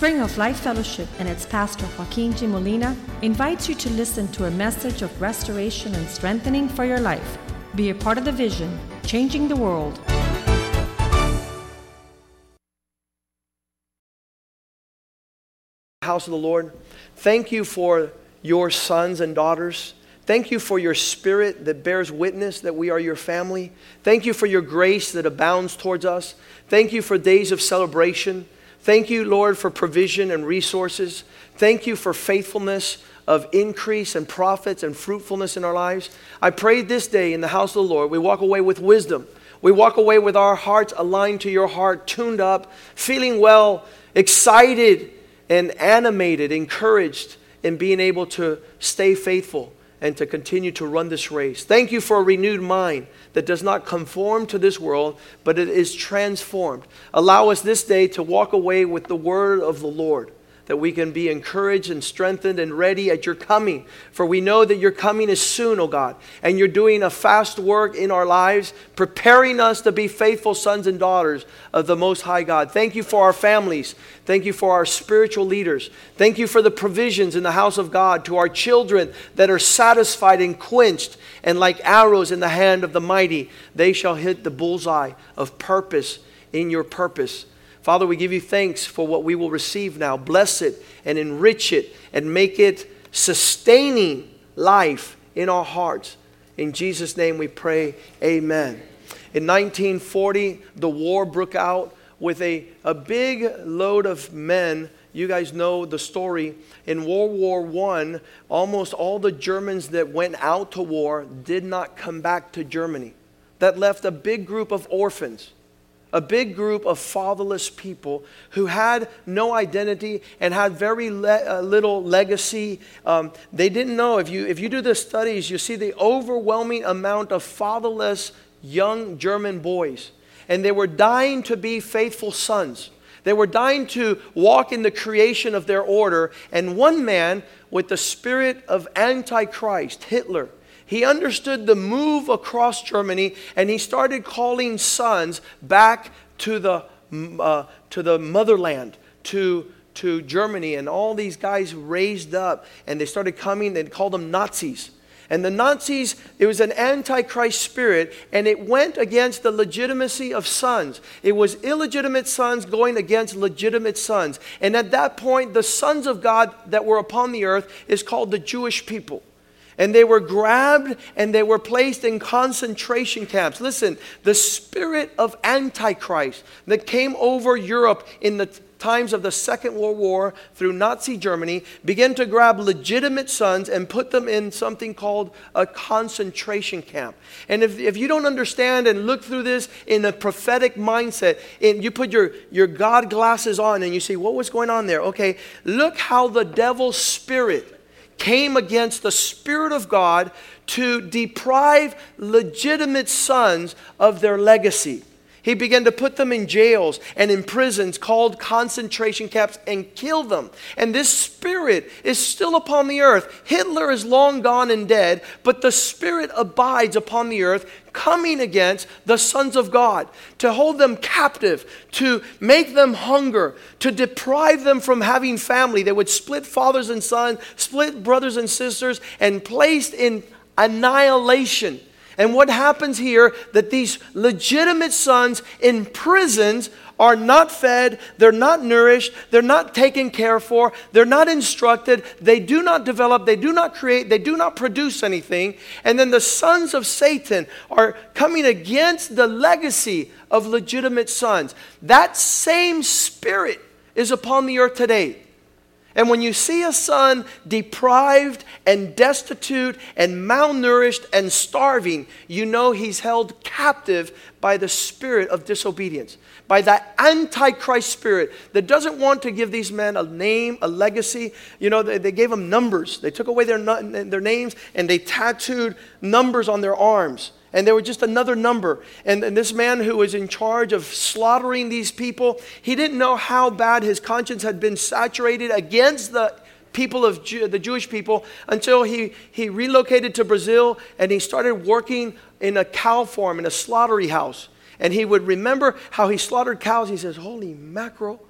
Spring of Life Fellowship and its pastor Joaquin G. Molina invites you to listen to a message of restoration and strengthening for your life. Be a part of the vision, changing the world. House of the Lord, thank you for your sons and daughters. Thank you for your spirit that bears witness that we are your family. Thank you for your grace that abounds towards us. Thank you for days of celebration. Thank you, Lord, for provision and resources. Thank you for faithfulness of increase and profits and fruitfulness in our lives. I pray this day in the house of the Lord, we walk away with wisdom. We walk away with our hearts aligned to your heart, tuned up, feeling well, excited, and animated, encouraged in being able to stay faithful and to continue to run this race. Thank you for a renewed mind that does not conform to this world, but it is transformed. Allow us this day to walk away with the word of the Lord that we can be encouraged and strengthened and ready at your coming. For we know that your coming is soon, O God, and you're doing a fast work in our lives, preparing us to be faithful sons and daughters of the Most High God. Thank you for our families. Thank you for our spiritual leaders. Thank you for the provisions in the house of God to our children that are satisfied and quenched, and like arrows in the hand of the mighty, they shall hit the bullseye of purpose in your purpose. Father, we give you thanks for what we will receive now. Bless it and enrich it and make it sustaining life in our hearts. In Jesus' name we pray, amen. In 1940, the war broke out with a, a big load of men. You guys know the story. In World War I, almost all the Germans that went out to war did not come back to Germany. That left a big group of orphans a big group of fatherless people who had no identity and had very le- uh, little legacy. Um, they didn't know. If you, if you do the studies, you see the overwhelming amount of fatherless young German boys. And they were dying to be faithful sons. They were dying to walk in the creation of their order. And one man with the spirit of Antichrist, Hitler, he understood the move across Germany and he started calling sons back to the, uh, to the motherland, to, to Germany. And all these guys raised up and they started coming, they called them Nazis. And the Nazis, it was an antichrist spirit, and it went against the legitimacy of sons. It was illegitimate sons going against legitimate sons. And at that point, the sons of God that were upon the earth is called the Jewish people and they were grabbed and they were placed in concentration camps. Listen, the spirit of Antichrist that came over Europe in the times of the Second World War through Nazi Germany began to grab legitimate sons and put them in something called a concentration camp. And if, if you don't understand and look through this in a prophetic mindset, and you put your, your God glasses on and you see what was going on there, okay, look how the devil's spirit came against the Spirit of God to deprive legitimate sons of their legacy. He began to put them in jails and in prisons called concentration camps and kill them. And this spirit is still upon the earth. Hitler is long gone and dead, but the spirit abides upon the earth, coming against the sons of God, to hold them captive, to make them hunger, to deprive them from having family. They would split fathers and sons, split brothers and sisters, and placed in annihilation and what happens here that these legitimate sons in prisons are not fed, they're not nourished, they're not taken care for, they're not instructed, they do not develop, they do not create, they do not produce anything. And then the sons of Satan are coming against the legacy of legitimate sons. That same spirit is upon the earth today. And when you see a son deprived and destitute and malnourished and starving, you know he's held captive by the spirit of disobedience, by that antichrist spirit that doesn't want to give these men a name, a legacy. You know, they, they gave them numbers. They took away their, their names and they tattooed numbers on their arms and they were just another number. And, and, this man who was in charge of slaughtering these people, he didn't know how bad his conscience had been saturated against the people of Jew, the Jewish people until he, he relocated to Brazil and he started working in a cow farm, in a slaughtery house. And he would remember how he slaughtered cows. He says, Holy mackerel,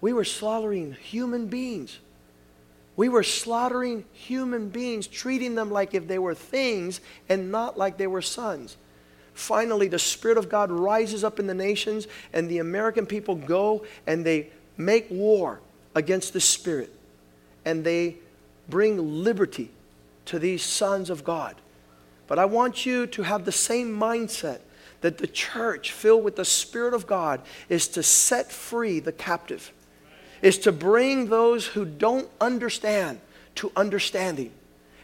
we were slaughtering human beings. We were slaughtering human beings, treating them like if they were things and not like they were sons. Finally, the Spirit of God rises up in the nations, and the American people go and they make war against the Spirit. And they bring liberty to these sons of God. But I want you to have the same mindset that the church, filled with the Spirit of God, is to set free the captive is to bring those who don't understand to understanding,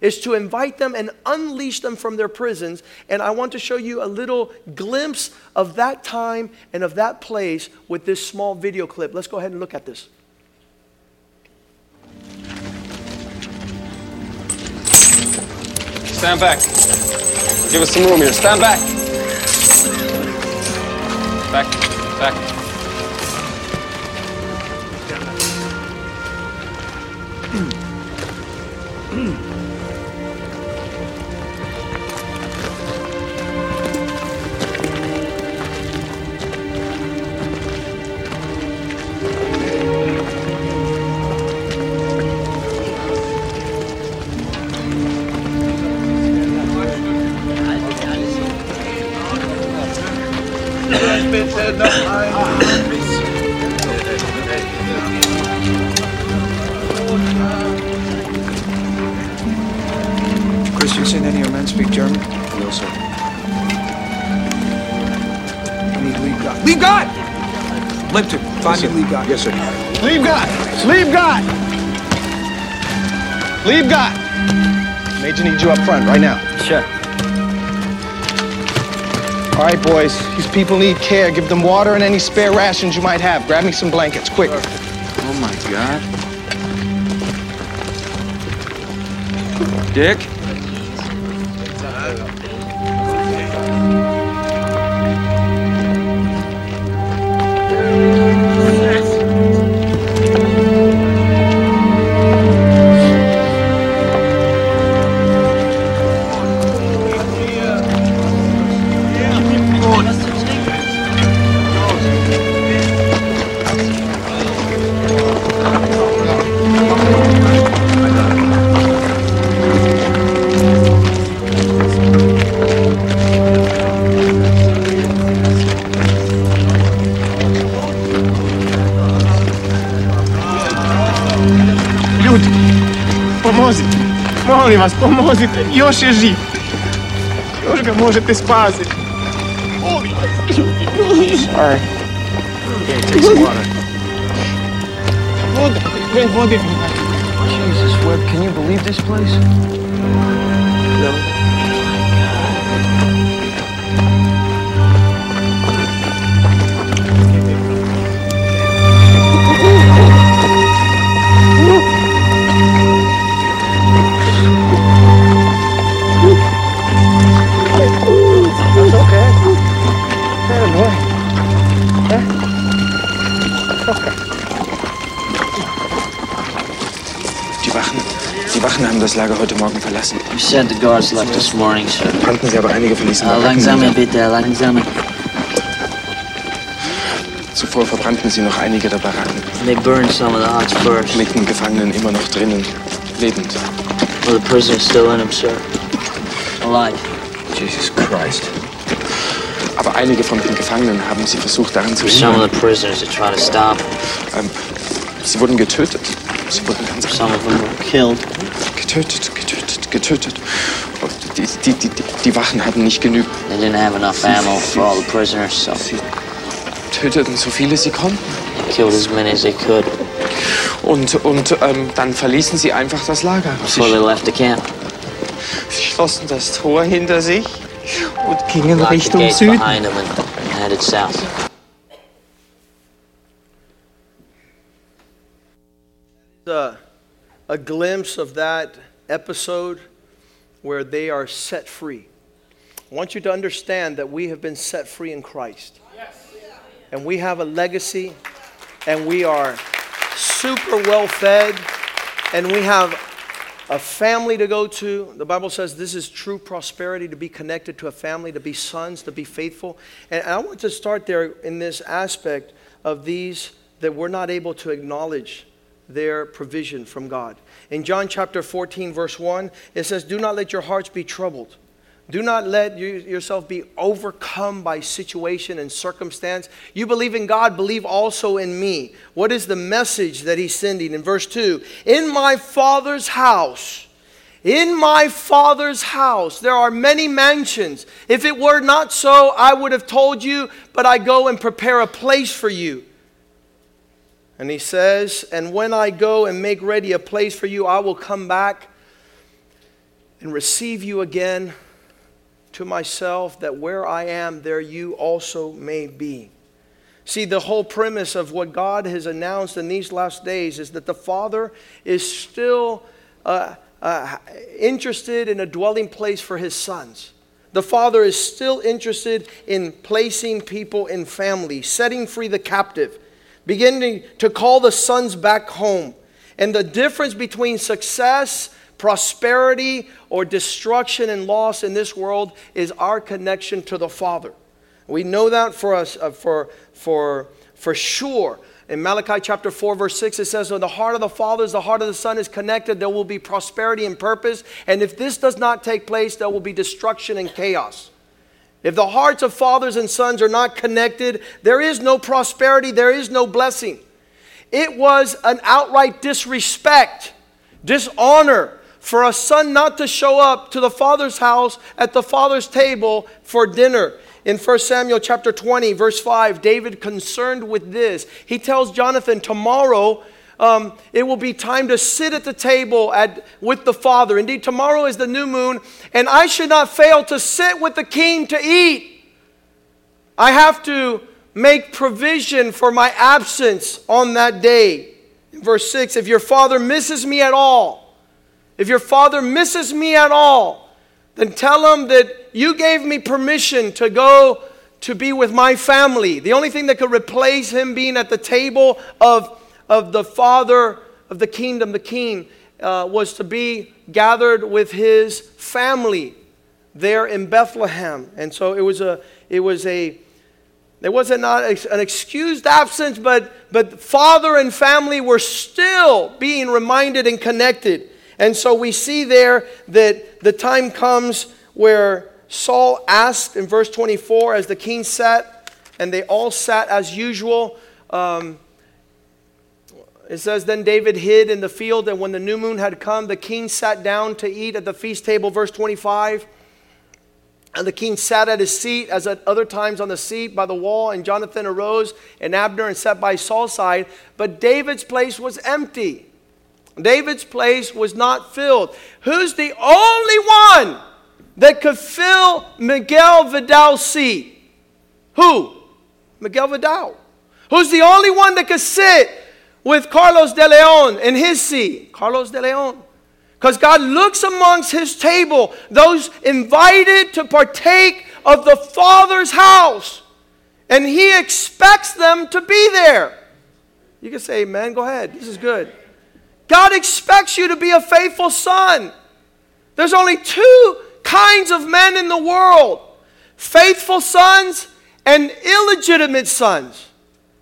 is to invite them and unleash them from their prisons. And I want to show you a little glimpse of that time and of that place with this small video clip. Let's go ahead and look at this. Stand back. Give us some room here. Stand back. Back, back. Leave guard. Yes, sir. Leave God! Leave God! Leave God! Major needs you up front right now. Sure. All right, boys. These people need care. Give them water and any spare rations you might have. Grab me some blankets, quick. Oh, my God. Dick? Molim vas, pomozite. Još je živ. Još ga možete spasiti. Molim vas, ljudi, molim. Sorry. Take some water. Voda, vode. Jesus, Webb, can you believe this place? Das Lager heute Morgen verlassen. You said the guards left this morning, sir. Brannten sie aber einige von diesen Uh, Baracken langsame bitte, langsame. Zuvor verbrannten sie noch einige der Baracken. They burned some of the huts first. Mit den Gefangenen immer noch drinnen, lebend. Well, the prisoner's still in them, sir. Alive. Jesus Christ. Aber einige von den Gefangenen haben sie versucht daran zu Some of hindern. the prisoners that try to stop him. Ähm, sie wurden getötet. Sie wurden ganz Some of them were killed. Getötet, getötet, getötet. Und die, die, die, die, Wachen hatten nicht genügend. They didn't have enough ammo for all the prisoners, so Sie töteten so viele sie konnten. they killed as many as they could Und, und ähm, dann verließen sie einfach das Lager. before they Sie, left the camp. sie schlossen das Tor hinter sich und gingen Richtung Süden. behind them and headed south. A glimpse of that episode where they are set free. I want you to understand that we have been set free in Christ. And we have a legacy, and we are super well fed, and we have a family to go to. The Bible says this is true prosperity to be connected to a family, to be sons, to be faithful. And I want to start there in this aspect of these that we're not able to acknowledge their provision from God. In John chapter 14, verse 1, it says, Do not let your hearts be troubled. Do not let you, yourself be overcome by situation and circumstance. You believe in God, believe also in me. What is the message that he's sending? In verse 2 In my Father's house, in my Father's house, there are many mansions. If it were not so, I would have told you, but I go and prepare a place for you. And he says, And when I go and make ready a place for you, I will come back and receive you again to myself, that where I am, there you also may be. See, the whole premise of what God has announced in these last days is that the Father is still uh, uh, interested in a dwelling place for his sons. The Father is still interested in placing people in family, setting free the captive, beginning to call the sons back home. And the difference between success prosperity or destruction and loss in this world is our connection to the Father. We know that for us, uh, for, for, for sure. In Malachi chapter 4, verse 6, it says, When the heart of the Father is the heart of the Son is connected, there will be prosperity and purpose. And if this does not take place, there will be destruction and chaos. If the hearts of fathers and sons are not connected, there is no prosperity, there is no blessing. It was an outright disrespect, dishonor, for a son not to show up to the father's house at the father's table for dinner. In 1 Samuel chapter 20, verse 5, David, concerned with this, he tells Jonathan, Tomorrow um, it will be time to sit at the table at, with the father. Indeed, tomorrow is the new moon, and I should not fail to sit with the king to eat. I have to make provision for my absence on that day. Verse 6, if your father misses me at all, if your father misses me at all, then tell him that you gave me permission to go to be with my family. The only thing that could replace him being at the table of, of the father of the kingdom, the king, uh, was to be gathered with his family there in Bethlehem. And so it was a, it was a, it wasn't not an excused absence, but, but father and family were still being reminded and connected. And so we see there that the time comes where Saul asked in verse 24 as the king sat, and they all sat as usual. Um, it says, Then David hid in the field, and when the new moon had come, the king sat down to eat at the feast table. Verse 25. And the king sat at his seat, as at other times on the seat by the wall. And Jonathan arose, and Abner, and sat by Saul's side. But David's place was empty. David's place was not filled. Who's the only one that could fill Miguel Vidal's seat? Who? Miguel Vidal. Who's the only one that could sit with Carlos de Leon in his seat? Carlos de Leon. Because God looks amongst his table, those invited to partake of the Father's house, and he expects them to be there. You can say, Amen. Go ahead. This is good. God expects you to be a faithful son. There's only two kinds of men in the world faithful sons and illegitimate sons.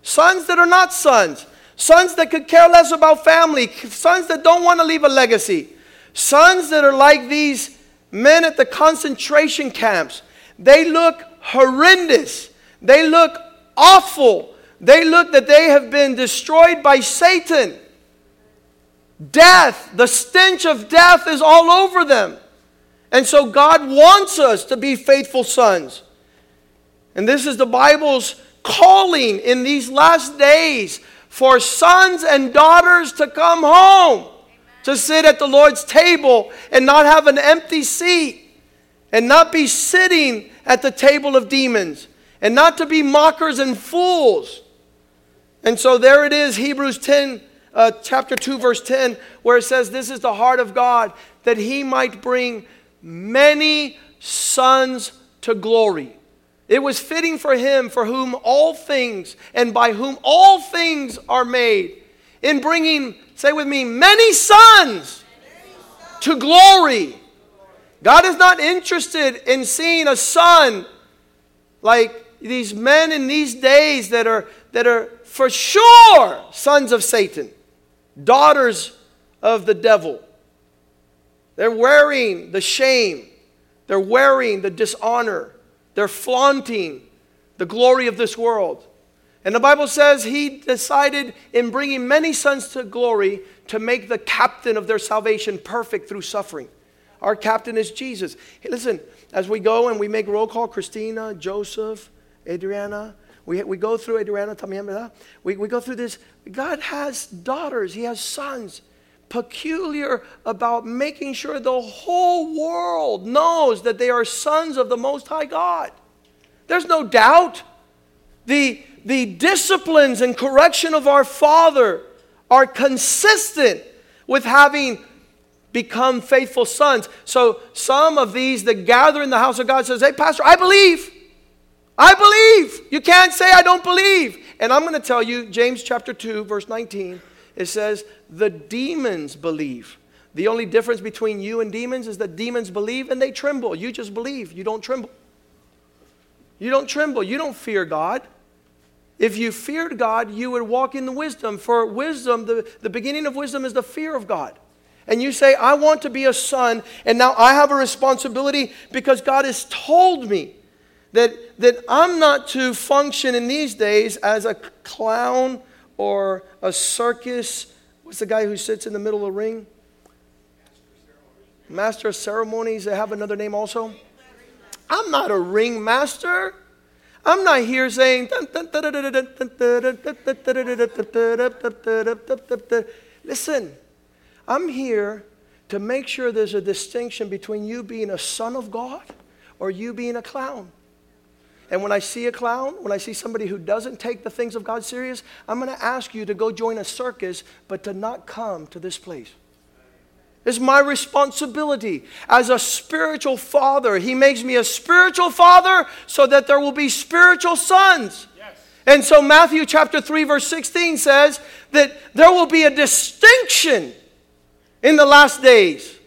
Sons that are not sons. Sons that could care less about family. Sons that don't want to leave a legacy. Sons that are like these men at the concentration camps. They look horrendous. They look awful. They look that they have been destroyed by Satan. Death, the stench of death is all over them. And so God wants us to be faithful sons. And this is the Bible's calling in these last days for sons and daughters to come home, to sit at the Lord's table and not have an empty seat, and not be sitting at the table of demons, and not to be mockers and fools. And so there it is, Hebrews 10 uh, chapter 2, verse 10, where it says, This is the heart of God, that he might bring many sons to glory. It was fitting for him, for whom all things and by whom all things are made, in bringing, say with me, many sons to glory. God is not interested in seeing a son like these men in these days that are, that are for sure sons of Satan, daughters of the devil. They're wearing the shame, they're wearing the dishonor, they're flaunting the glory of this world. And the Bible says he decided in bringing many sons to glory to make the captain of their salvation perfect through suffering. Our captain is Jesus. Hey, listen, as we go and we make roll call, Christina, Joseph, Adriana, we, we go through Adriana también, ¿verdad? We, we go through this. God has daughters, He has sons. Peculiar about making sure the whole world knows that they are sons of the Most High God. There's no doubt. The, the disciplines and correction of our Father are consistent with having become faithful sons. So some of these that gather in the house of God says, "Hey pastor, I believe. I believe. You can't say I don't believe." And I'm going to tell you James chapter 2 verse 19 it says the demons believe. The only difference between you and demons is that demons believe and they tremble. You just believe, you don't tremble. You don't tremble, you don't fear God. If you feared God, you would walk in the wisdom. For wisdom, the, the beginning of wisdom is the fear of God. And you say, I want to be a son, and now I have a responsibility because God has told me that, that I'm not to function in these days as a clown or a circus. What's the guy who sits in the middle of the ring? Master of ceremonies. They have another name also. I'm not a ring master. I'm not here saying, listen, I'm here to make sure there's a distinction between you being a son of God or you being a clown. And when I see a clown, when I see somebody who doesn't take the things of God serious, I'm going to ask you to go join a circus, but to not come to this place. It's my responsibility as a spiritual father. He makes me a spiritual father so that there will be spiritual sons. Yes. And so, Matthew chapter 3, verse 16 says that there will be a distinction in the last days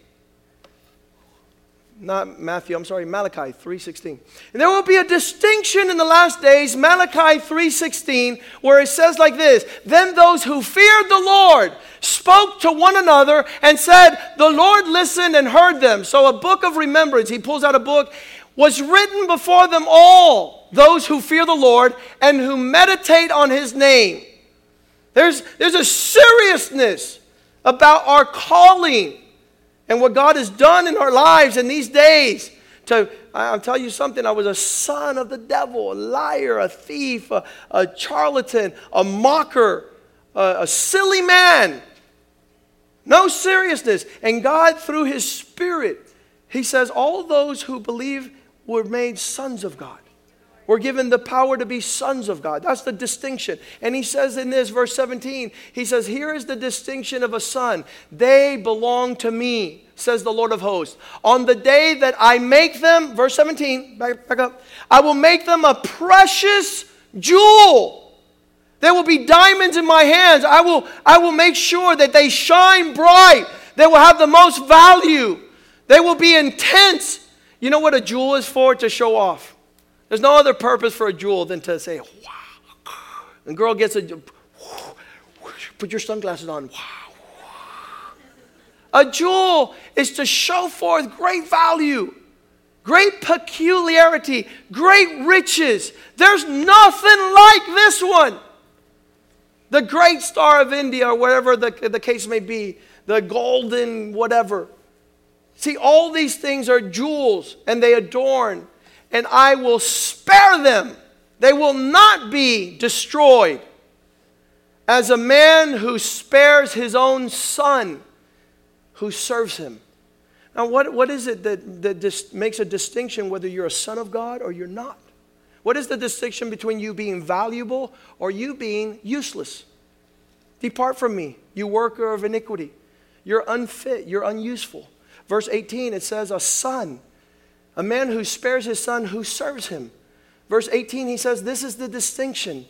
not Matthew, I'm sorry, Malachi 3:16. And there will be a distinction in the last days, Malachi 3:16, where it says like this, then those who feared the Lord spoke to one another and said, "The Lord listened and heard them." So a book of remembrance, he pulls out a book, was written before them all, those who fear the Lord and who meditate on his name. There's, there's a seriousness about our calling and what God has done in our lives in these days. To, I'll tell you something, I was a son of the devil, a liar, a thief, a, a charlatan, a mocker, a, a silly man. No seriousness. And God, through His Spirit, He says, all those who believe were made sons of God. We're given the power to be sons of God. That's the distinction. And he says in this, verse 17, he says, Here is the distinction of a son. They belong to me, says the Lord of hosts. On the day that I make them, verse 17, back, back up, I will make them a precious jewel. There will be diamonds in my hands. I will, I will make sure that they shine bright. They will have the most value. They will be intense. You know what a jewel is for? To show off. There's no other purpose for a jewel than to say, wow. And girl gets a, put your sunglasses on, wow. A jewel is to show forth great value, great peculiarity, great riches. There's nothing like this one. The great star of India, or whatever the, the case may be, the golden whatever. See, all these things are jewels and they adorn and I will spare them. They will not be destroyed. As a man who spares his own son who serves him. Now, what, what is it that, that dis- makes a distinction whether you're a son of God or you're not? What is the distinction between you being valuable or you being useless? Depart from me, you worker of iniquity. You're unfit, you're unuseful. Verse 18, it says, A son a man who spares his son who serves him. Verse 18, he says, This is the distinction.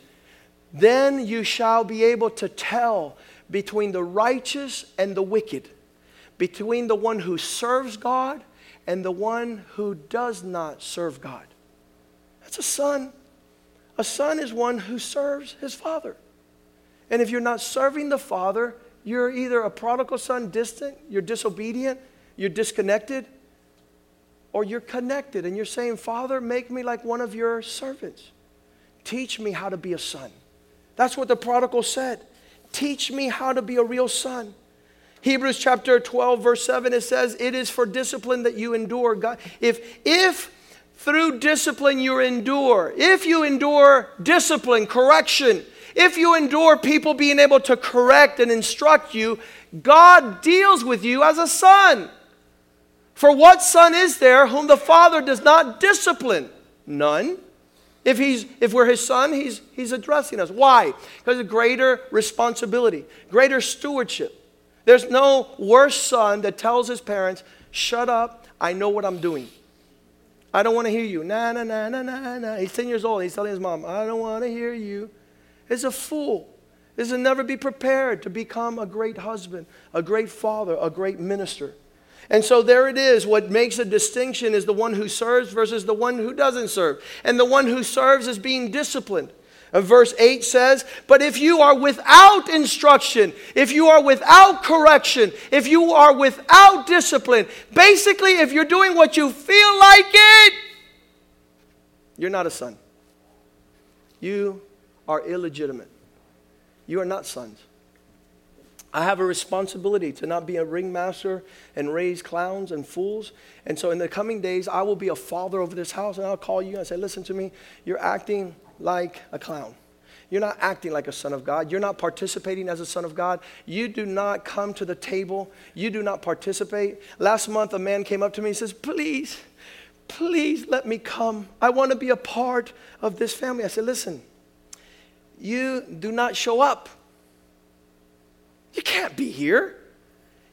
Then you shall be able to tell between the righteous and the wicked, between the one who serves God and the one who does not serve God. That's a son. A son is one who serves his father. And if you're not serving the father, you're either a prodigal son, distant, you're disobedient, you're disconnected, or you're connected and you're saying, Father, make me like one of your servants. Teach me how to be a son. That's what the prodigal said. Teach me how to be a real son. Hebrews chapter 12, verse 7, it says, It is for discipline that you endure. God, if, if through discipline you endure, if you endure discipline, correction, if you endure people being able to correct and instruct you, God deals with you as a son. For what son is there whom the father does not discipline? None. If, he's, if we're his son, he's, he's addressing us. Why? Because of greater responsibility, greater stewardship. There's no worse son that tells his parents, shut up, I know what I'm doing. I don't want to hear you. Nah, nah, nah, nah, nah, nah. He's 10 years old. He's telling his mom, I don't want to hear you. Is a fool. Is to never be prepared to become a great husband, a great father, a great minister. And so there it is. What makes a distinction is the one who serves versus the one who doesn't serve. And the one who serves is being disciplined. And verse 8 says, But if you are without instruction, if you are without correction, if you are without discipline, basically, if you're doing what you feel like it, you're not a son. You are illegitimate. You are not sons. I have a responsibility to not be a ringmaster and raise clowns and fools. And so in the coming days, I will be a father over this house and I'll call you and say, listen to me, you're acting like a clown. You're not acting like a son of God. You're not participating as a son of God. You do not come to the table. You do not participate. Last month, a man came up to me and says, please, please let me come. I want to be a part of this family. I said, listen, you do not show up. You can't be here.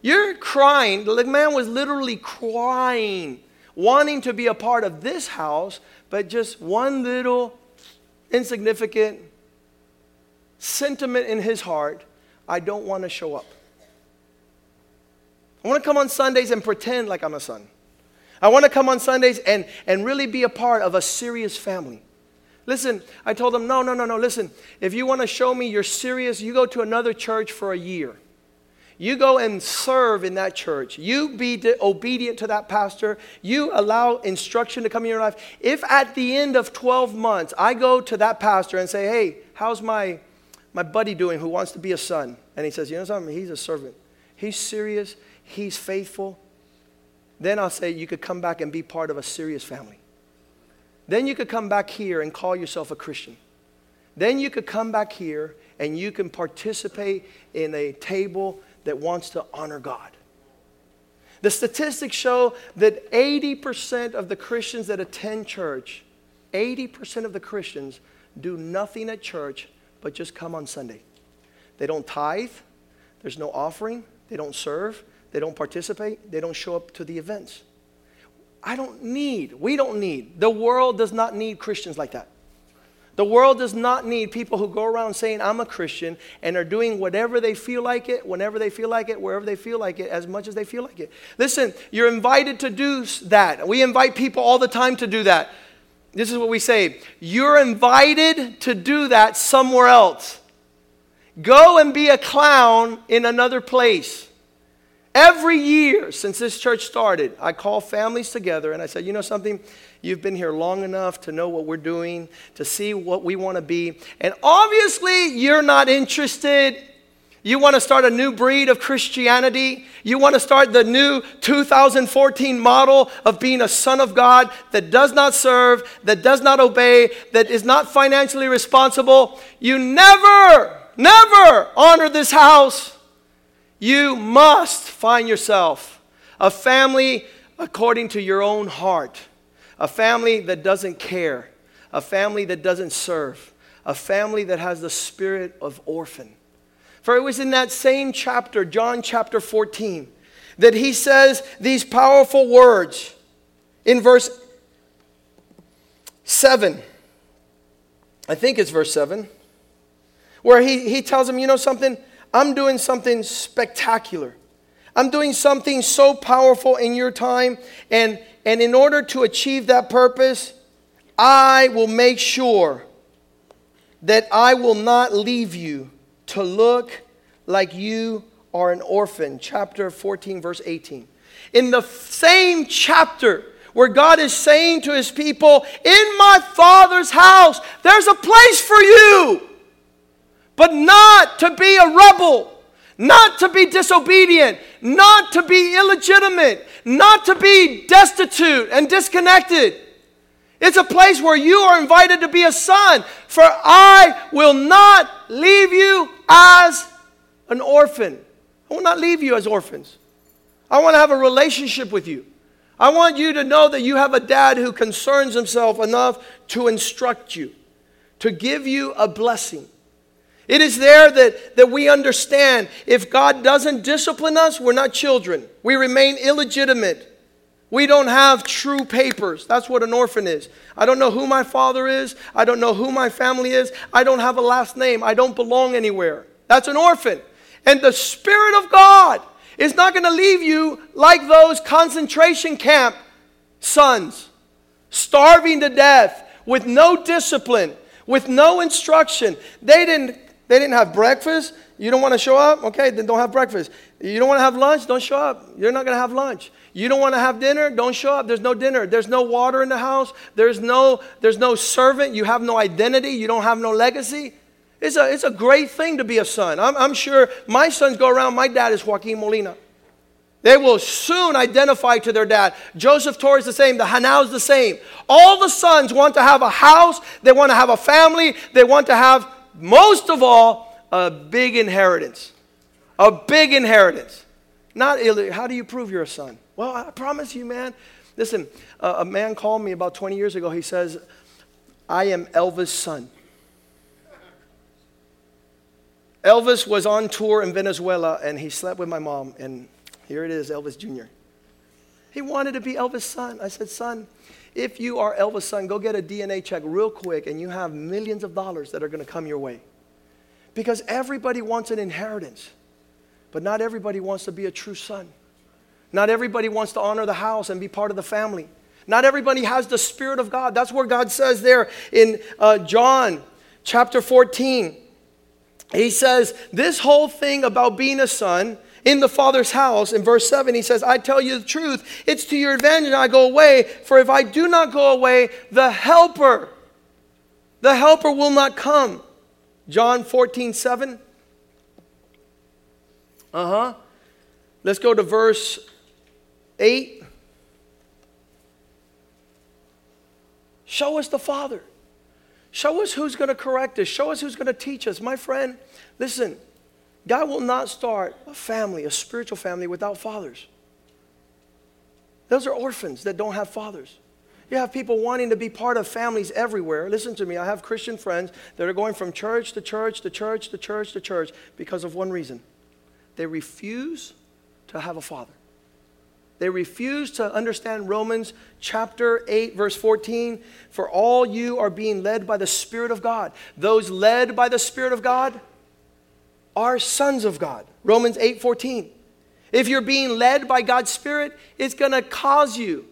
You're crying. The man was literally crying, wanting to be a part of this house, but just one little insignificant sentiment in his heart I don't want to show up. I want to come on Sundays and pretend like I'm a son. I want to come on Sundays and, and really be a part of a serious family. Listen, I told them, no, no, no, no, listen. If you want to show me you're serious, you go to another church for a year. You go and serve in that church. You be obedient to that pastor. You allow instruction to come in your life. If at the end of 12 months I go to that pastor and say, hey, how's my, my buddy doing who wants to be a son? And he says, you know something? He's a servant. He's serious. He's faithful. Then I'll say, you could come back and be part of a serious family. Then you could come back here and call yourself a Christian. Then you could come back here and you can participate in a table that wants to honor God. The statistics show that 80% of the Christians that attend church, 80% of the Christians do nothing at church but just come on Sunday. They don't tithe, there's no offering, they don't serve, they don't participate, they don't show up to the events. I don't need, we don't need, the world does not need Christians like that. The world does not need people who go around saying, I'm a Christian, and are doing whatever they feel like it, whenever they feel like it, wherever they feel like it, as much as they feel like it. Listen, you're invited to do that. We invite people all the time to do that. This is what we say you're invited to do that somewhere else. Go and be a clown in another place. Every year since this church started, I call families together and I said, you know something? You've been here long enough to know what we're doing, to see what we want to be. And obviously, you're not interested. You want to start a new breed of Christianity. You want to start the new 2014 model of being a son of God that does not serve, that does not obey, that is not financially responsible. You never, never honor this house. You must find yourself a family according to your own heart, a family that doesn't care, a family that doesn't serve, a family that has the spirit of orphan. For it was in that same chapter, John chapter 14, that he says these powerful words in verse 7. I think it's verse 7, where he, he tells him, you know something? I'm doing something spectacular. I'm doing something so powerful in your time. And, and in order to achieve that purpose, I will make sure that I will not leave you to look like you are an orphan. Chapter 14, verse 18. In the same chapter, where God is saying to his people, In my Father's house, there's a place for you, but not to be a rebel, not to be disobedient, not to be illegitimate, not to be destitute and disconnected. It's a place where you are invited to be a son, for I will not leave you as an orphan. I will not leave you as orphans. I want to have a relationship with you. I want you to know that you have a dad who concerns himself enough to instruct you, to give you a blessing. It is there that, that we understand if God doesn't discipline us, we're not children. We remain illegitimate. We don't have true papers. That's what an orphan is. I don't know who my father is. I don't know who my family is. I don't have a last name. I don't belong anywhere. That's an orphan. And the Spirit of God is not going to leave you like those concentration camp sons, starving to death with no discipline, with no instruction. They didn't, they didn't have breakfast. You don't want to show up? Okay, then don't have breakfast. You don't want to have lunch? Don't show up. You're not going to have lunch. You don't want to have dinner? Don't show up. There's no dinner. There's no water in the house. There's no, there's no servant. You have no identity. You don't have no legacy. It's a, it's a great thing to be a son. I'm, I'm sure my sons go around, my dad is Joaquin Molina. They will soon identify to their dad. Joseph Torres the same, the Hanau's the same. All the sons want to have a house, they want to have a family, they want to have, most of all, a big inheritance. A big inheritance. Not how do you prove you're a son? Well, I promise you, man. Listen, uh, a man called me about 20 years ago. He says, I am Elvis' son. Elvis was on tour in Venezuela and he slept with my mom, and here it is, Elvis Jr. He wanted to be Elvis' son. I said, Son, if you are Elvis' son, go get a DNA check real quick and you have millions of dollars that are going to come your way. Because everybody wants an inheritance, but not everybody wants to be a true son. Not everybody wants to honor the house and be part of the family. Not everybody has the Spirit of God. That's where God says there in uh, John chapter 14. He says, This whole thing about being a son in the Father's house, in verse 7, he says, I tell you the truth, it's to your advantage I go away, for if I do not go away, the Helper, the Helper will not come. John 14, 7. Uh huh. Let's go to verse 8. Show us the Father. Show us who's going to correct us. Show us who's going to teach us. My friend, listen, God will not start a family, a spiritual family, without fathers. Those are orphans that don't have fathers. You have people wanting to be part of families everywhere. Listen to me, I have Christian friends that are going from church to church to church to church to church because of one reason they refuse to have a father. They refuse to understand Romans chapter 8, verse 14. For all you are being led by the Spirit of God. Those led by the Spirit of God are sons of God. Romans 8, 14. If you're being led by God's Spirit, it's going to cause you.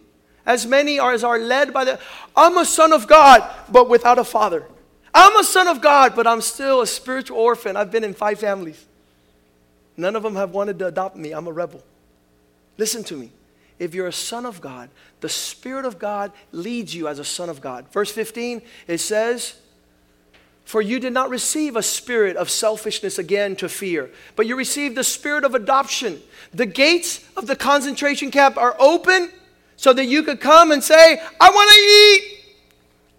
As many are as are led by the. I'm a son of God, but without a father. I'm a son of God, but I'm still a spiritual orphan. I've been in five families. None of them have wanted to adopt me. I'm a rebel. Listen to me if you're a son of God, the Spirit of God leads you as a son of God. Verse 15, it says, For you did not receive a spirit of selfishness again to fear, but you received the spirit of adoption. The gates of the concentration camp are open so that you could come and say, I want to eat.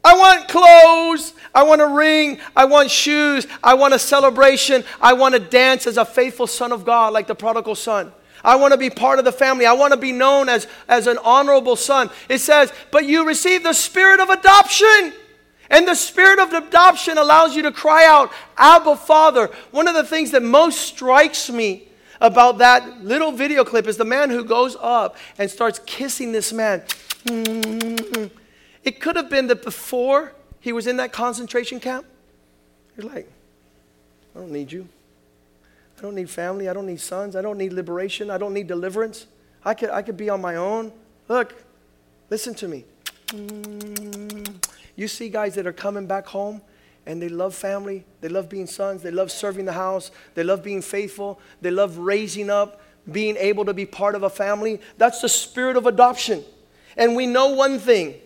I want clothes. I want a ring. I want shoes. I want a celebration. I want to dance as a faithful son of God, like the prodigal son. I want to be part of the family. I want to be known as, as an honorable son. It says, but you receive the spirit of adoption. And the spirit of adoption allows you to cry out, Abba, Father. One of the things that most strikes me about that little video clip is the man who goes up and starts kissing this man. It could have been that before he was in that concentration camp, you're like, I don't need you. I don't need family. I don't need sons. I don't need liberation. I don't need deliverance. I could, I could be on my own. Look, listen to me. You see guys that are coming back home and they love family. They love being sons. They love serving the house. They love being faithful. They love raising up, being able to be part of a family. That's the spirit of adoption. And we know one thing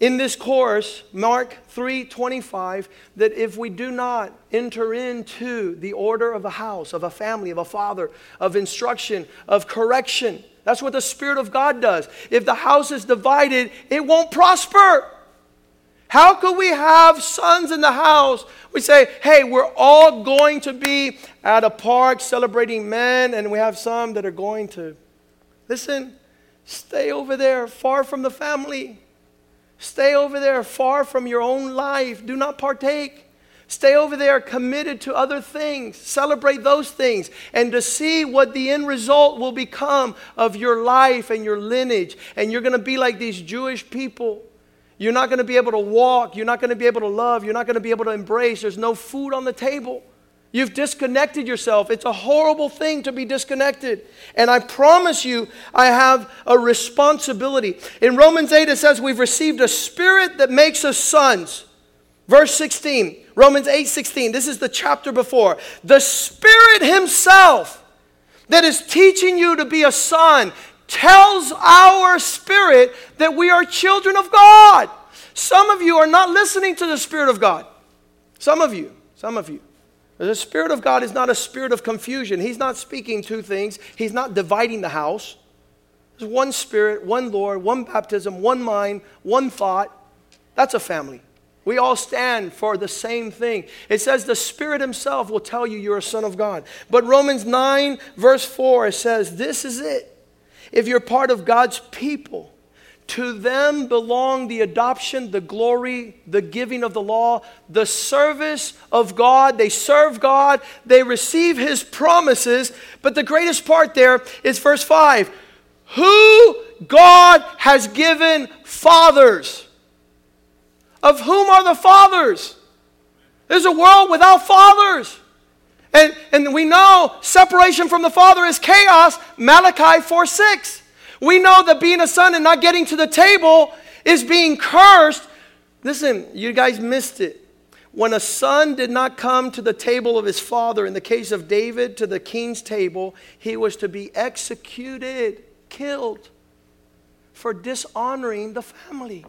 in this course, Mark 3:25, that if we do not enter into the order of a house, of a family, of a father, of instruction, of correction, that's what the Spirit of God does. If the house is divided, it won't prosper. How could we have sons in the house? We say, hey, we're all going to be at a park celebrating men, and we have some that are going to, listen, stay over there, far from the family. Stay over there, far from your own life. Do not partake. Stay over there committed to other things. Celebrate those things. And to see what the end result will become of your life and your lineage. And you're going to be like these Jewish people you're not going to be able to walk. You're not going to be able to love. You're not going to be able to embrace. There's no food on the table. You've disconnected yourself. It's a horrible thing to be disconnected. And I promise you, I have a responsibility. In Romans 8, it says we've received a spirit that makes us sons. Verse 16, Romans 8 16, this is the chapter before. The Spirit Himself that is teaching you to be a son, tells our spirit that we are children of God. Some of you are not listening to the Spirit of God. Some of you, some of you. The Spirit of God is not a spirit of confusion. He's not speaking two things, He's not dividing the house. There's one Spirit, one Lord, one baptism, one mind, one thought. That's a family. We all stand for the same thing. It says the Spirit Himself will tell you you're a son of God. But Romans 9, verse 4, it says, This is it if you're part of God's people, to them belong the adoption, the glory, the giving of the law, the service of God. They serve God, they receive His promises. But the greatest part there is verse 5 who God has given fathers. Of whom are the fathers? There's a world without fathers. And, and we know separation from the Father is chaos, Malachi 4 6. We know that being a son and not getting to the table is being cursed. Listen, you guys missed it. When a son did not come to the table of his father, in the case of David, to the king's table, he was to be executed, killed for dishonoring the family,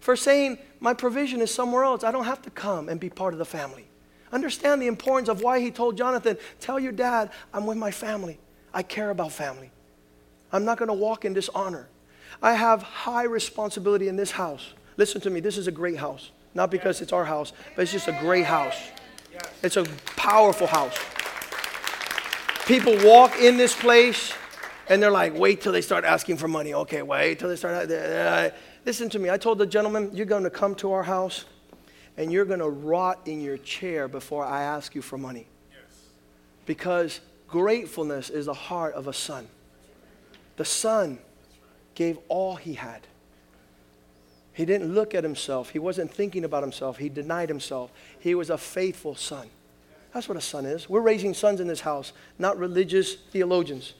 for saying, My provision is somewhere else. I don't have to come and be part of the family. Understand the importance of why he told Jonathan, Tell your dad, I'm with my family. I care about family. I'm not going to walk in dishonor. I have high responsibility in this house. Listen to me, this is a great house. Not because it's our house, but it's just a great house. It's a powerful house. People walk in this place and they're like, wait till they start asking for money. Okay, wait till they start. Listen to me. I told the gentleman, you're going to come to our house and you're going to rot in your chair before I ask you for money. Yes. Because gratefulness is the heart of a son. The son gave all he had. He didn't look at himself. He wasn't thinking about himself. He denied himself. He was a faithful son. That's what a son is. We're raising sons in this house, not religious theologians.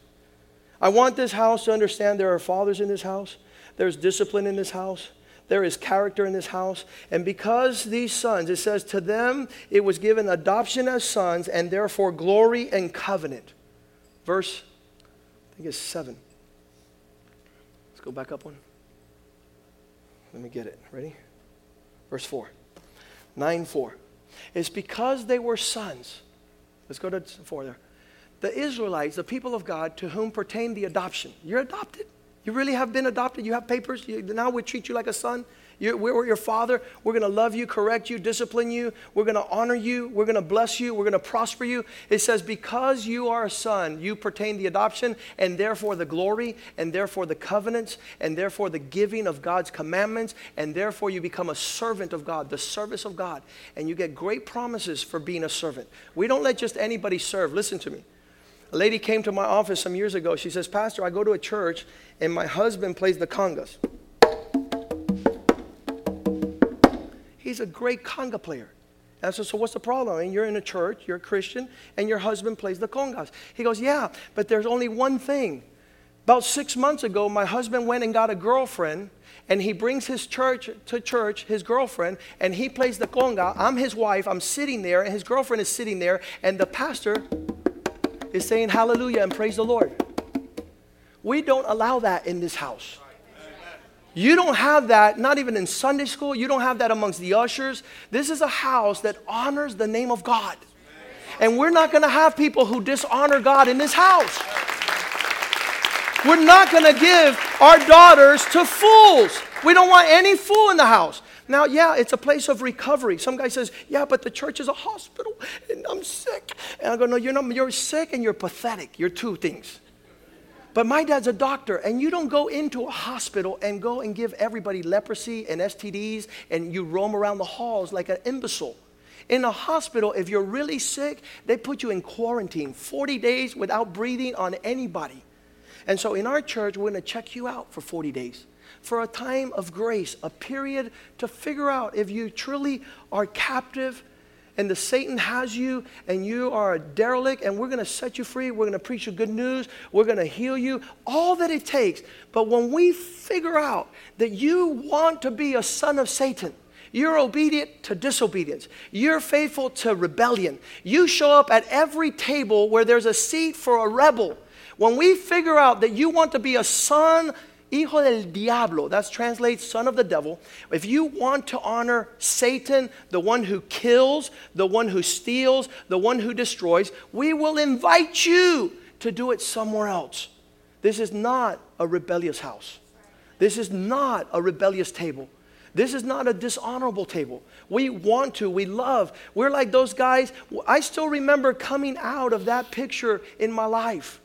I want this house to understand there are fathers in this house, there's discipline in this house, there is character in this house. And because these sons, it says, to them it was given adoption as sons, and therefore glory and covenant. Verse, I think it's 7. Let's go back up one. Let me get it. Ready? Verse 4. 9 4. It's because they were sons. Let's go to 4 there. The Israelites, the people of God, to whom pertained the adoption. You're adopted. You really have been adopted. You have papers. You, now we treat you like a son. You, we're your father. We're going to love you, correct you, discipline you. We're going to honor you. We're going to bless you. We're going to prosper you. It says, because you are a son, you pertain the adoption, and therefore the glory, and therefore the covenants, and therefore the giving of God's commandments, and therefore you become a servant of God, the service of God. And you get great promises for being a servant. We don't let just anybody serve. Listen to me. A lady came to my office some years ago. She says, Pastor, I go to a church and my husband plays the congas. He's a great conga player. I said, So what's the problem? And you're in a church, you're a Christian, and your husband plays the congas. He goes, Yeah, but there's only one thing About six months ago, my husband went and got a girlfriend, and he brings his church to church, his girlfriend, and he plays the conga. I'm his wife, I'm sitting there, and his girlfriend is sitting there, and the pastor is saying hallelujah and praise the Lord. We don't allow that in this house. You don't have that, not even in Sunday school. You don't have that amongst the ushers. This is a house that honors the name of God. And we're not going to have people who dishonor God in this house. We're not going to give our daughters to fools. We don't want any fool in the house. Now, yeah, it's a place of recovery. Some guy says, "Yeah, but the church is a hospital, and I'm sick." And I go, "No, you're not. You're sick, and you're pathetic. You're two things." But my dad's a doctor, and you don't go into a hospital and go and give everybody leprosy and STDs, and you roam around the halls like an imbecile. In a hospital, if you're really sick, they put you in quarantine 40 days without breathing on anybody. And so in our church, we're to check you out for 40 days for a time of grace, a period to figure out if you truly are captive and the Satan has you and you are a derelict and we're going to set you free. We're going to preach you good news. We're going to heal you. All that it takes. But when we figure out that you want to be a son of Satan, you're obedient to disobedience. You're faithful to rebellion. You show up at every table where there's a seat for a rebel. When we figure out that you want to be a son hijo del diablo, that translates son of the devil. If you want to honor Satan, the one who kills, the one who steals, the one who destroys, we will invite you to do it somewhere else. This is not a rebellious house. This is not a rebellious table. This is not a dishonorable table. We want to, we love. We're like those guys. I still remember coming out of that picture in my life.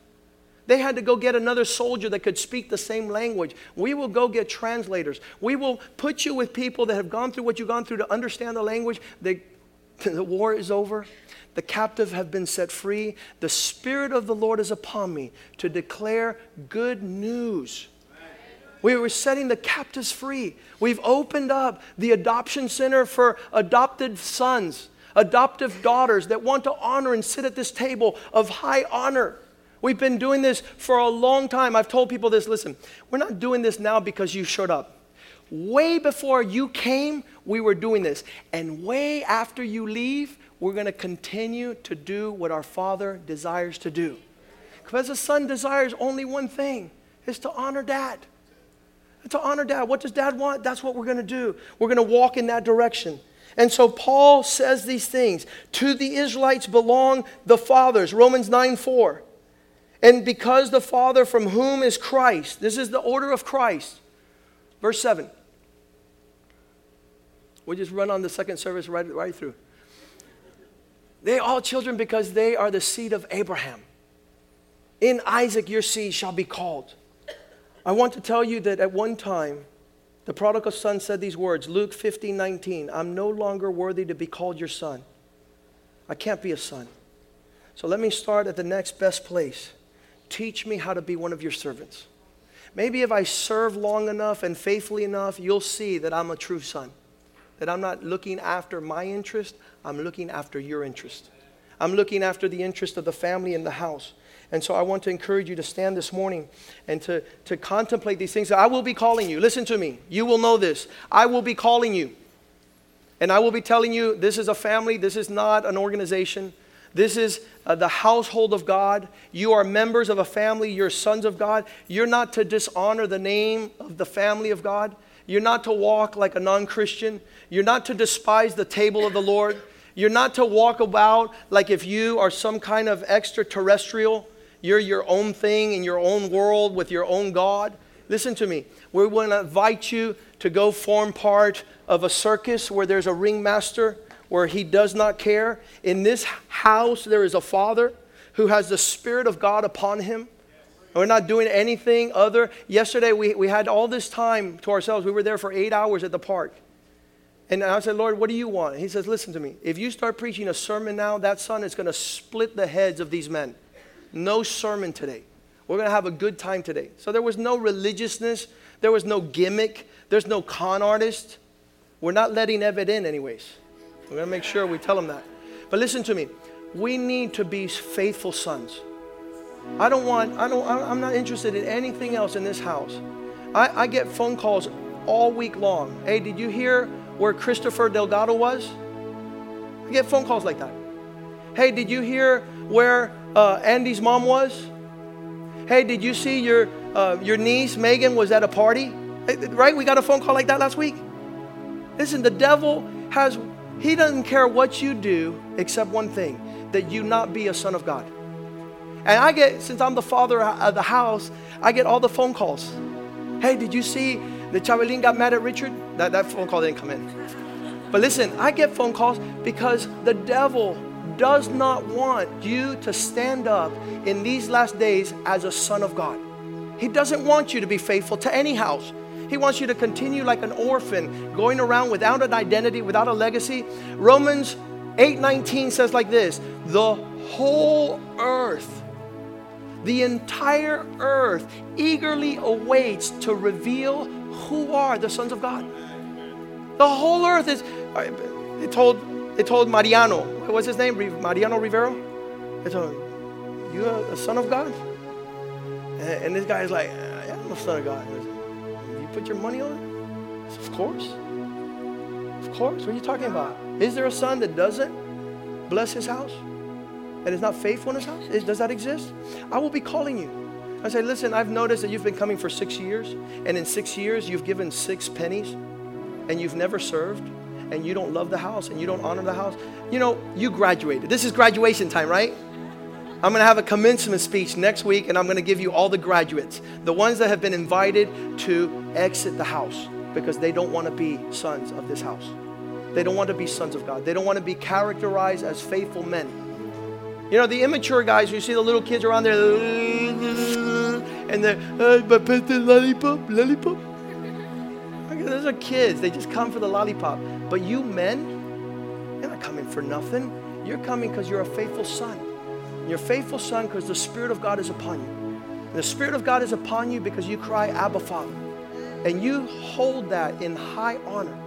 They had to go get another soldier that could speak the same language. We will go get translators. We will put you with people that have gone through what you've gone through to understand the language. The, war is over. The captive have been set free. The Spirit of the Lord is upon me to declare good news. We were setting the captives free. We've opened up the adoption center for adopted sons, adoptive daughters that want to honor and sit at this table of high honor. We've been doing this for a long time. I've told people this listen, we're not doing this now because you showed up. Way before you came, we were doing this. And way after you leave, we're going to continue to do what our Father desires to do. Because a Son desires only one thing is to honor dad. To honor dad. What does dad want? That's what we're going to do. We're going to walk in that direction. And so Paul says these things. To the Israelites belong the fathers. Romans 9 4. And because the Father from whom is Christ, this is the order of Christ. Verse 7. We just run on the second service right, right through. They all children because they are the seed of Abraham. In Isaac your seed shall be called. I want to tell you that at one time, the prodigal son said these words Luke 15 19, I'm no longer worthy to be called your son. I can't be a son. So let me start at the next best place. Teach me how to be one of your servants. Maybe if I serve long enough and faithfully enough, you'll see that I'm a true son. That I'm not looking after my interest, I'm looking after your interest. I'm looking after the interest of the family and the house. And so I want to encourage you to stand this morning and to, to contemplate these things. I will be calling you. Listen to me. You will know this. I will be calling you. And I will be telling you this is a family, this is not an organization. This is uh, the household of God. You are members of a family. You're sons of God. You're not to dishonor the name of the family of God. You're not to walk like a non Christian. You're not to despise the table of the Lord. You're not to walk about like if you are some kind of extraterrestrial. You're your own thing in your own world with your own God. Listen to me. We're going to invite you to go form part of a circus where there's a ringmaster where he does not care. In this house, there is a father who has the Spirit of God upon him. We're not doing anything other. Yesterday, we, we had all this time to ourselves. We were there for eight hours at the park. And I said, Lord, what do you want? He says, Listen to me. If you start preaching a sermon now, that son is going to split the heads of these men. No sermon today. We're going to have a good time today. So there was no religiousness, there was no gimmick, there's no con artist. We're not letting Evid in, anyways. We're going to make sure we tell them that. But listen to me. We need to be faithful sons. I don't want, I don't, I'm not interested in anything else in this house. I, I get phone calls all week long. Hey, did you hear where Christopher Delgado was? I get phone calls like that. Hey, did you hear where uh, Andy's mom was? Hey, did you see your, uh, your niece Megan was at a party? Right? We got a phone call like that last week. Listen, the devil has, he doesn't care what you do except one thing that you not be a son of God. And I get, since I'm the father of the house, I get all the phone calls. Hey, did you see the Chabelin got mad at Richard? That, that phone call didn't come in. But listen, I get phone calls because the devil does not want you to stand up in these last days as a son of God. He doesn't want you to be faithful to any house. He wants you to continue like an orphan, going around without an identity, without a legacy. Romans 8:19 says like this, "The whole earth, the entire earth eagerly awaits to reveal who are the sons of God." The whole earth is uh, it told it told Mariano, what's his name? Mariano Rivero? They told him, You a son of God? And, this guy is like, Yeah, I'm a son of God. Put your money on it? Of course. Of course. What are you talking about? Is there a son that doesn't bless his house? And is not faithful in his house? Is, does that exist? I will be calling you. I say, listen, I've noticed that you've been coming for six years, and in six years you've given six pennies, and you've never served and you don't love the house and you don't honor the house, you know, you graduated. This is graduation time, right? I'm going to have a commencement speech next week and I'm going to give you all the graduates, the ones that have been invited to exit the house because they don't want to be sons of this house. They don't want to be sons of God. They don't want to be characterized as faithful men. You know, the immature guys, you see the little kids around there, and they're, but the lollipop, lollipop. Those are kids. They just come for the lollipop. But you men, you're not coming for nothing. You're coming because you're a faithful son. You're faithful son because the Spirit of God is upon you. And the Spirit of God is upon you because you cry, Abba, Father. And you hold that in high honor.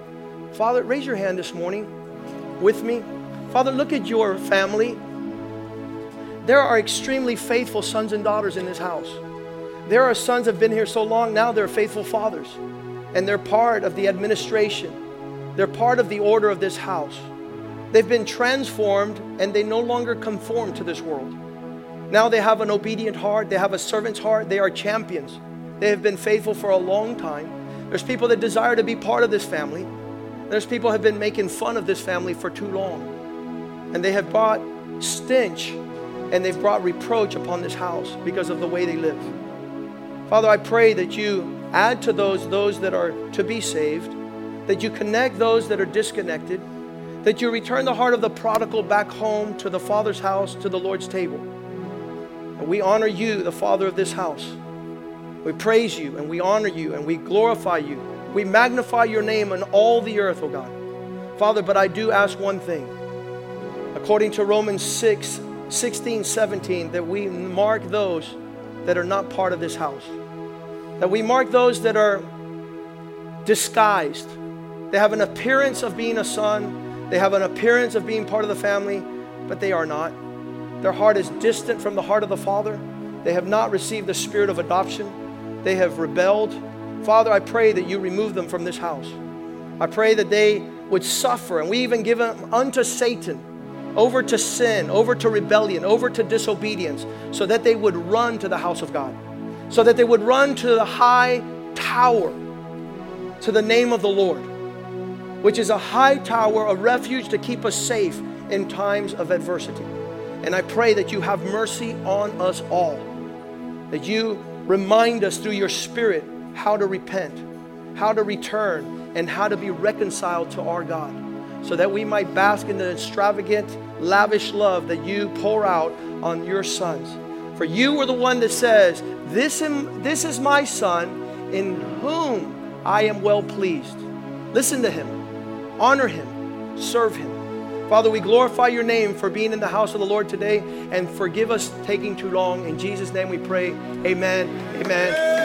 Father, raise your hand this morning with me. Father, look at your family. There are extremely faithful sons and daughters in this house. There are sons that have been here so long, now they're faithful fathers. And they're part of the administration they're part of the order of this house. They've been transformed and they no longer conform to this world. Now they have an obedient heart, they have a servant's heart, they are champions. They have been faithful for a long time. There's people that desire to be part of this family. There's people have been making fun of this family for too long. And they have brought stench and they've brought reproach upon this house because of the way they live. Father, I pray that you add to those those that are to be saved that you connect those that are disconnected, that you return the heart of the prodigal back home to the Father's house, to the Lord's table. And we honor you, the Father of this house. We praise you and we honor you and we glorify you. We magnify your name on all the earth, O oh God. Father, but I do ask one thing. According to Romans 6 16, 17, that we mark those that are not part of this house. That we mark those that are disguised, they have an appearance of being a son, they have an appearance of being part of the family, but they are not. Their heart is distant from the heart of the Father. They have not received the spirit of adoption. They have rebelled. Father, I pray that you remove them from this house. I pray that they would suffer, and we even give them unto Satan, over to sin, over to rebellion, over to disobedience, so that they would run to the house of God, so that they would run to the high tower, to the name of the Lord which is a high tower, a refuge to keep us safe in times of adversity. And I pray that you have mercy on us all, that you remind us through your Spirit how to repent, how to return, and how to be reconciled to our God, so that we might bask in the extravagant, lavish love that you pour out on your sons. For you are the one that says, This, am, this is my son in whom I am well pleased. Listen to him honor him, serve him. Father, we glorify your name for being in the house of the Lord today and forgive us taking too long. In Jesus' name we pray. Amen. Amen.